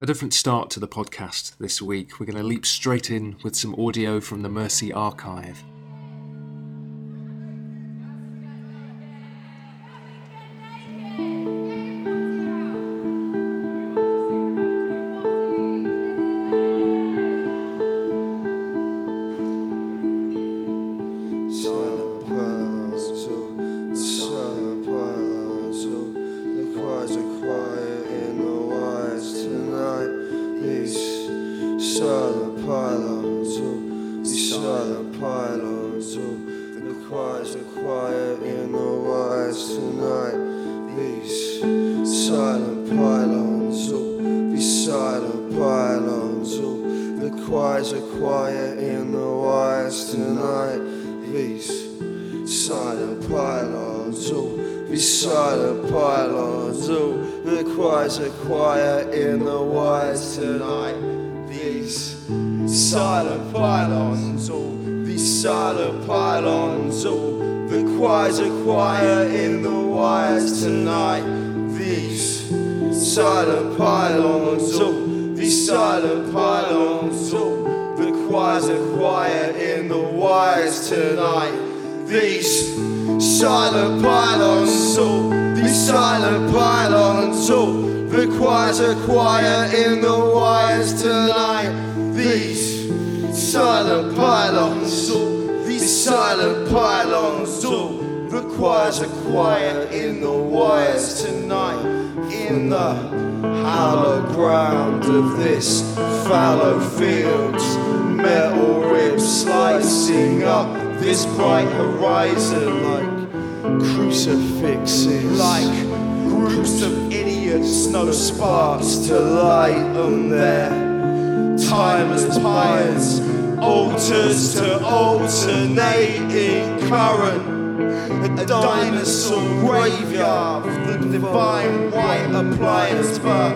A different start to the podcast this week. We're going to leap straight in with some audio from the Mercy archive. These silent palazzo, these silent palazzo. The choirs are quiet in the wires tonight. These silent pylons, oh, these silent pylons, oh. The choirs are quiet in the wires tonight. These silent pylons, oh, these silent pylons, oh. The choirs are quiet in the wires tonight. Silent pylons, oh, these silent pylons, oh. The choirs are quiet in the wires tonight. These silent pylons, oh, these silent pylons, oh, the choirs are quiet in the wires tonight. These silent pylons, oh, these silent pylons, oh, the choirs are quiet in the wires tonight. These silent pylons, oh, these silent pylons, the choirs are quiet in the wires tonight. In the hollow ground of this fallow fields, metal ribs slicing up this bright horizon like crucifixes, like groups of idiots, no sparks to light them there. Timeless pyres, altars to alternating current. A dinosaur graveyard with the divine white appliance, but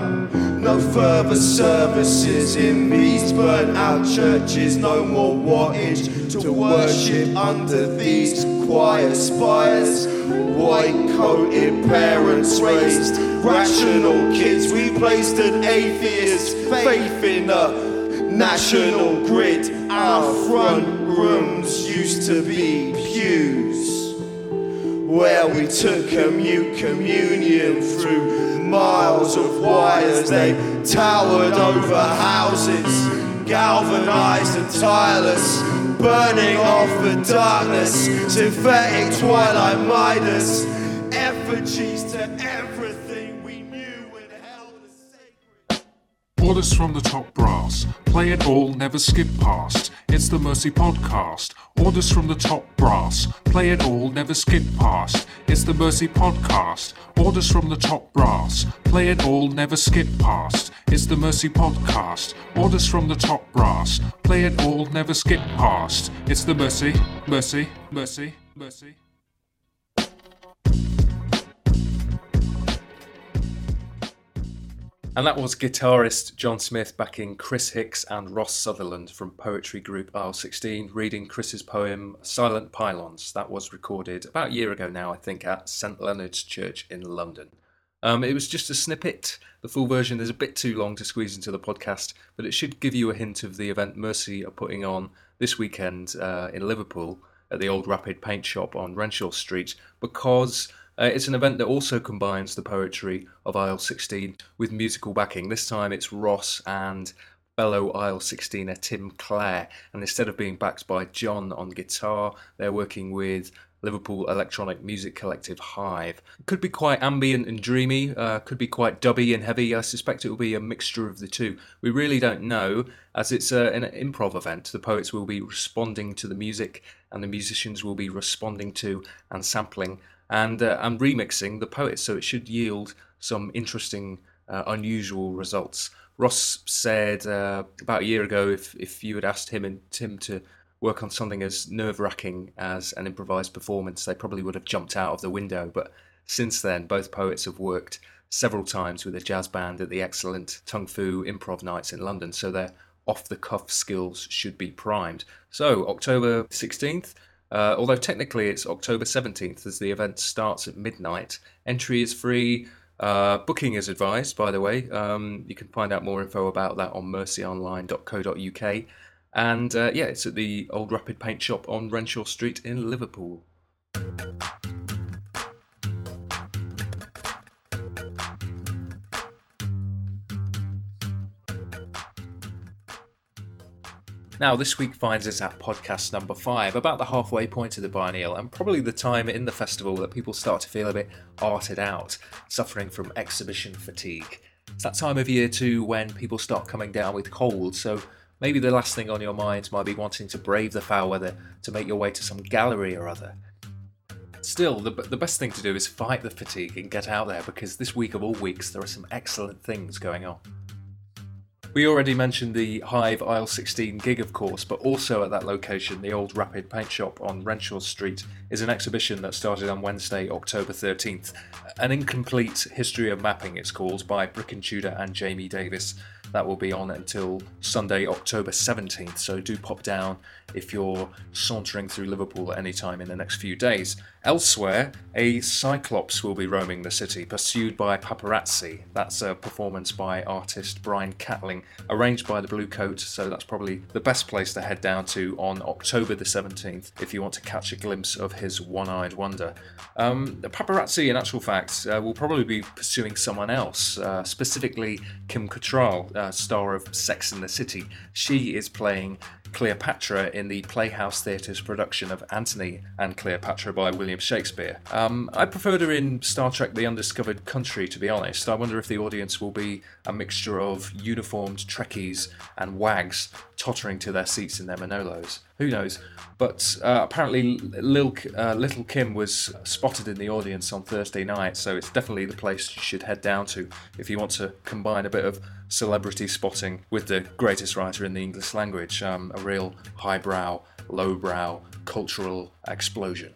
no further services in these burnt out churches. No more wattage to worship under these choir spires. White coated parents raised rational kids. We placed an atheist faith in a national grid. Our front rooms used to be pews where we took commute communion through miles of wires. They towered over houses, galvanized and tireless, burning off the darkness. Synthetic twilight Midas, effigies to Orders from the top brass. Play it all, never skip past. It's the Mercy Podcast. Orders from the top brass. Play it all, never skip past. It's the Mercy Podcast. Orders from the top brass. Play it all, never skip past. It's the Mercy Podcast. Orders from the top brass. Play it all, never skip past. It's the Mercy, Mercy, Mercy, Mercy. And that was guitarist John Smith backing Chris Hicks and Ross Sutherland from poetry group Aisle 16 reading Chris's poem Silent Pylons. That was recorded about a year ago now, I think, at St Leonard's Church in London. Um, it was just a snippet. The full version is a bit too long to squeeze into the podcast, but it should give you a hint of the event Mercy are putting on this weekend uh, in Liverpool at the Old Rapid Paint Shop on Renshaw Street because uh, it's an event that also combines the poetry of Aisle 16 with musical backing. This time it's Ross and fellow Aisle 16er Tim Clare, and instead of being backed by John on guitar, they're working with Liverpool electronic music collective Hive. Could be quite ambient and dreamy, uh, could be quite dubby and heavy. I suspect it will be a mixture of the two. We really don't know, as it's uh, an improv event. The poets will be responding to the music, and the musicians will be responding to and sampling and uh, and remixing the poets. So it should yield some interesting, uh, unusual results. Ross said uh, about a year ago, if if you had asked him and Tim to work on something as nerve wracking as an improvised performance, they probably would have jumped out of the window. But since then, both poets have worked several times with a jazz band at the excellent Tongue Fu Improv Nights in London, so their off the cuff skills should be primed. So, October 16th, uh, although technically it's October 17th as the event starts at midnight. Entry is free. Uh, booking is advised, by the way. Um, you can find out more info about that on mercyonline.co.uk. And uh, yeah, it's at the Old Rapid Paint Shop on Renshaw Street in Liverpool. Now, this week finds us at podcast number five, about the halfway point of the biennial, and probably the time in the festival that people start to feel a bit arted out, suffering from exhibition fatigue. It's that time of year too when people start coming down with colds, so maybe the last thing on your mind might be wanting to brave the foul weather to make your way to some gallery or other. Still, the, the best thing to do is fight the fatigue and get out there because this week of all weeks there are some excellent things going on. We already mentioned the Hive Aisle 16 gig, of course, but also at that location, the old Rapid Paint Shop on Renshaw Street is an exhibition that started on Wednesday, October 13th. An incomplete history of mapping, it's called, by Brick and Tudor and Jamie Davis. That will be on until Sunday, October 17th, so do pop down if you're sauntering through Liverpool at any time in the next few days. Elsewhere, a Cyclops will be roaming the city, pursued by paparazzi. That's a performance by artist Brian Catling, arranged by the Blue Coat, so that's probably the best place to head down to on October the 17th if you want to catch a glimpse of his one eyed wonder. Um, the paparazzi, in actual fact, uh, will probably be pursuing someone else, uh, specifically Kim Cattrall, uh, star of Sex in the City. She is playing Cleopatra in the Playhouse Theatre's production of Antony and Cleopatra by William Shakespeare. Um, I preferred her in Star Trek The Undiscovered Country, to be honest. I wonder if the audience will be a mixture of uniformed Trekkies and wags tottering to their seats in their Manolos. Who knows? But uh, apparently, Lil, uh, Little Kim was spotted in the audience on Thursday night, so it's definitely the place you should head down to if you want to combine a bit of celebrity spotting with the greatest writer in the English language. Um, a real highbrow, lowbrow, cultural explosion.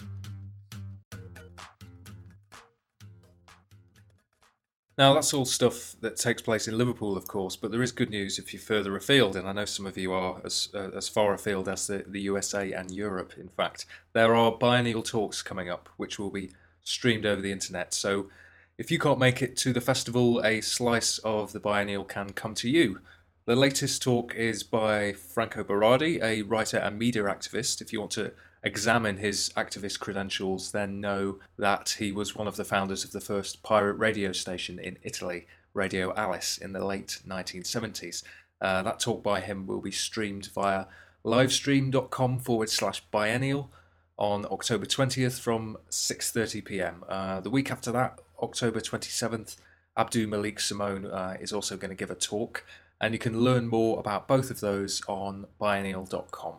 Now, that's all stuff that takes place in Liverpool, of course, but there is good news if you're further afield, and I know some of you are as, uh, as far afield as the, the USA and Europe, in fact. There are biennial talks coming up, which will be streamed over the internet, so if you can't make it to the festival, a slice of the biennial can come to you. The latest talk is by Franco Berardi, a writer and media activist. If you want to examine his activist credentials, then know that he was one of the founders of the first pirate radio station in Italy, Radio Alice, in the late 1970s. Uh, that talk by him will be streamed via livestream.com forward slash biennial on October 20th from 6:30 p.m. Uh, the week after that, October 27th, Abdul Malik Simone uh, is also going to give a talk and you can learn more about both of those on biennial.com.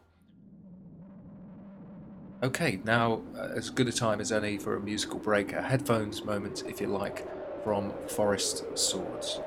Okay, now uh, as good a time as any for a musical break, a headphones moment, if you like, from Forest Swords.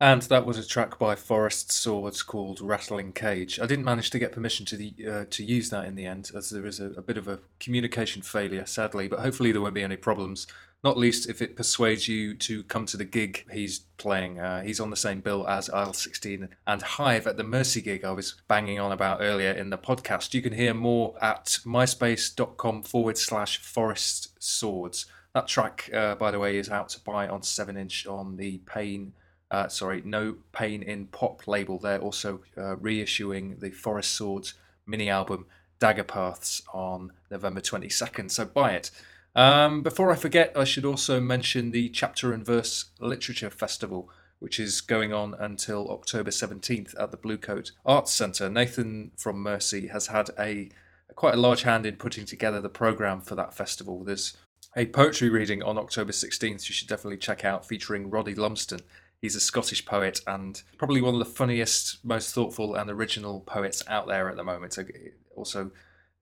And that was a track by Forest Swords called Rattling Cage. I didn't manage to get permission to the, uh, to use that in the end, as there is a, a, bit of a communication failure, sadly. But hopefully there won't be any problems. Not least if it persuades you to come to the gig he's playing. Uh, he's on the same bill as Aisle 16 and Hive at the Mercy gig I was banging on about earlier in the podcast. You can hear more at myspace.com forward slash Forest Swords. That track, uh, by the way, is out to buy on 7 inch on the Pain uh, sorry, No Pain in Pop label. They're also uh, reissuing the Forest Swords mini album Dagger Paths on November 22nd, so buy it. Um, before I forget, I should also mention the Chapter and Verse Literature Festival, which is going on until October 17th at the Bluecoat Arts Centre. Nathan from Mercy has had a, quite a large hand in putting together the programme for that festival. There's a poetry reading on October 16th you should definitely check out featuring Roddy Lumsden. He's a Scottish poet and probably one of the funniest, most thoughtful, and original poets out there at the moment. Also,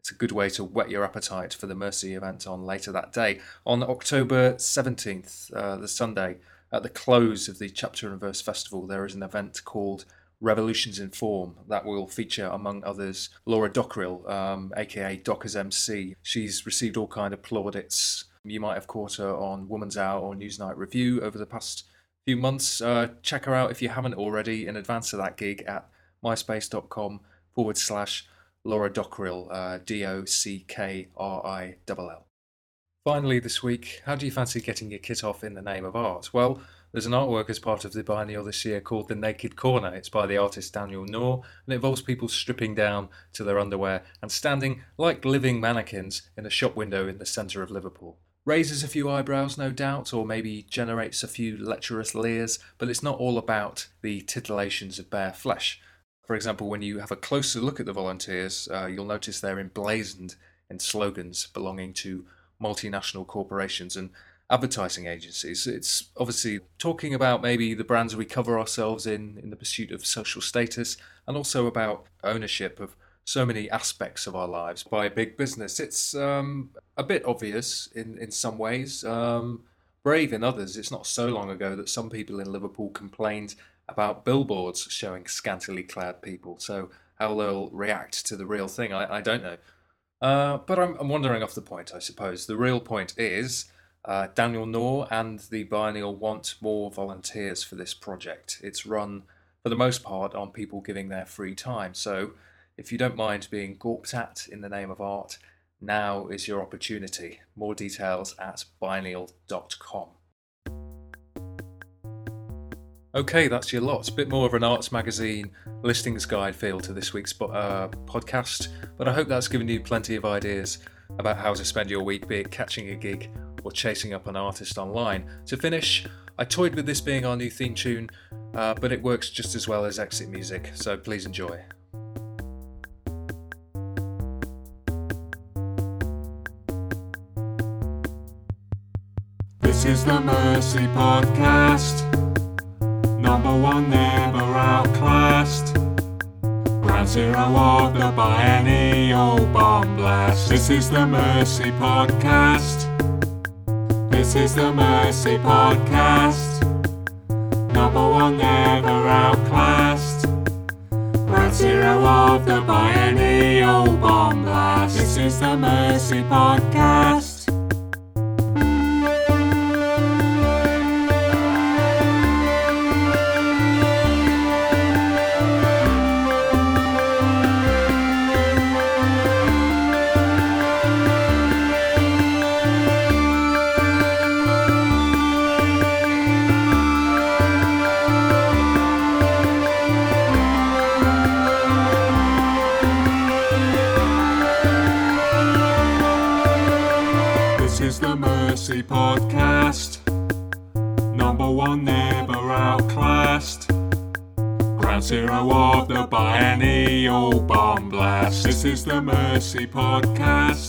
it's a good way to whet your appetite for the Mercy event on later that day. On October 17th, uh, the Sunday, at the close of the Chapter and Verse Festival, there is an event called Revolutions in Form that will feature, among others, Laura Dockrill, um, aka Docker's MC. She's received all kind of plaudits. You might have caught her on Woman's Hour or Newsnight Review over the past few months. Uh, check her out if you haven't already in advance of that gig at myspace.com forward slash Laura Dockrill, uh, D O C K R I L L. Finally, this week, how do you fancy getting your kit off in the name of art? Well, there's an artwork as part of the biennial this year called The Naked Corner. It's by the artist Daniel Knorr and it involves people stripping down to their underwear and standing like living mannequins in a shop window in the centre of Liverpool raises a few eyebrows, no doubt, or maybe generates a few lecherous leers, but it's not all about the titillations of bare flesh. For example, when you have a closer look at the volunteers, uh, you'll notice they're emblazoned in slogans belonging to multinational corporations and advertising agencies. It's obviously talking about maybe the brands we cover ourselves in in the pursuit of social status and also about ownership of so many aspects of our lives by big business. It's um, a bit obvious in, in some ways, um, brave in others. It's not so long ago that some people in Liverpool complained about billboards showing scantily clad people. So, how they'll react to the real thing, I, I don't know. Uh, but I'm, I'm wandering off the point, I suppose. The real point is uh, Daniel Knorr and the Biennial want more volunteers for this project. It's run, for the most part, on people giving their free time. So, if you don't mind being gawped at in the name of art, now is your opportunity. More details at biennial.com. Okay, that's your lot. A bit more of an arts magazine listings guide feel to this week's uh, podcast, but I hope that's given you plenty of ideas about how to spend your week, be it catching a gig or chasing up an artist online. To finish, I toyed with this being our new theme tune, uh, but it works just as well as exit music, so please enjoy. Is the Mercy Podcast. Number one, never outclassed. Ground zero of the biennial bomb blast. This is the Mercy Podcast. This is the Mercy Podcast. Number one, never outclassed. Ground zero of the biennial bomb blast. This is the Mercy Podcast. podcast. The Mercy Podcast.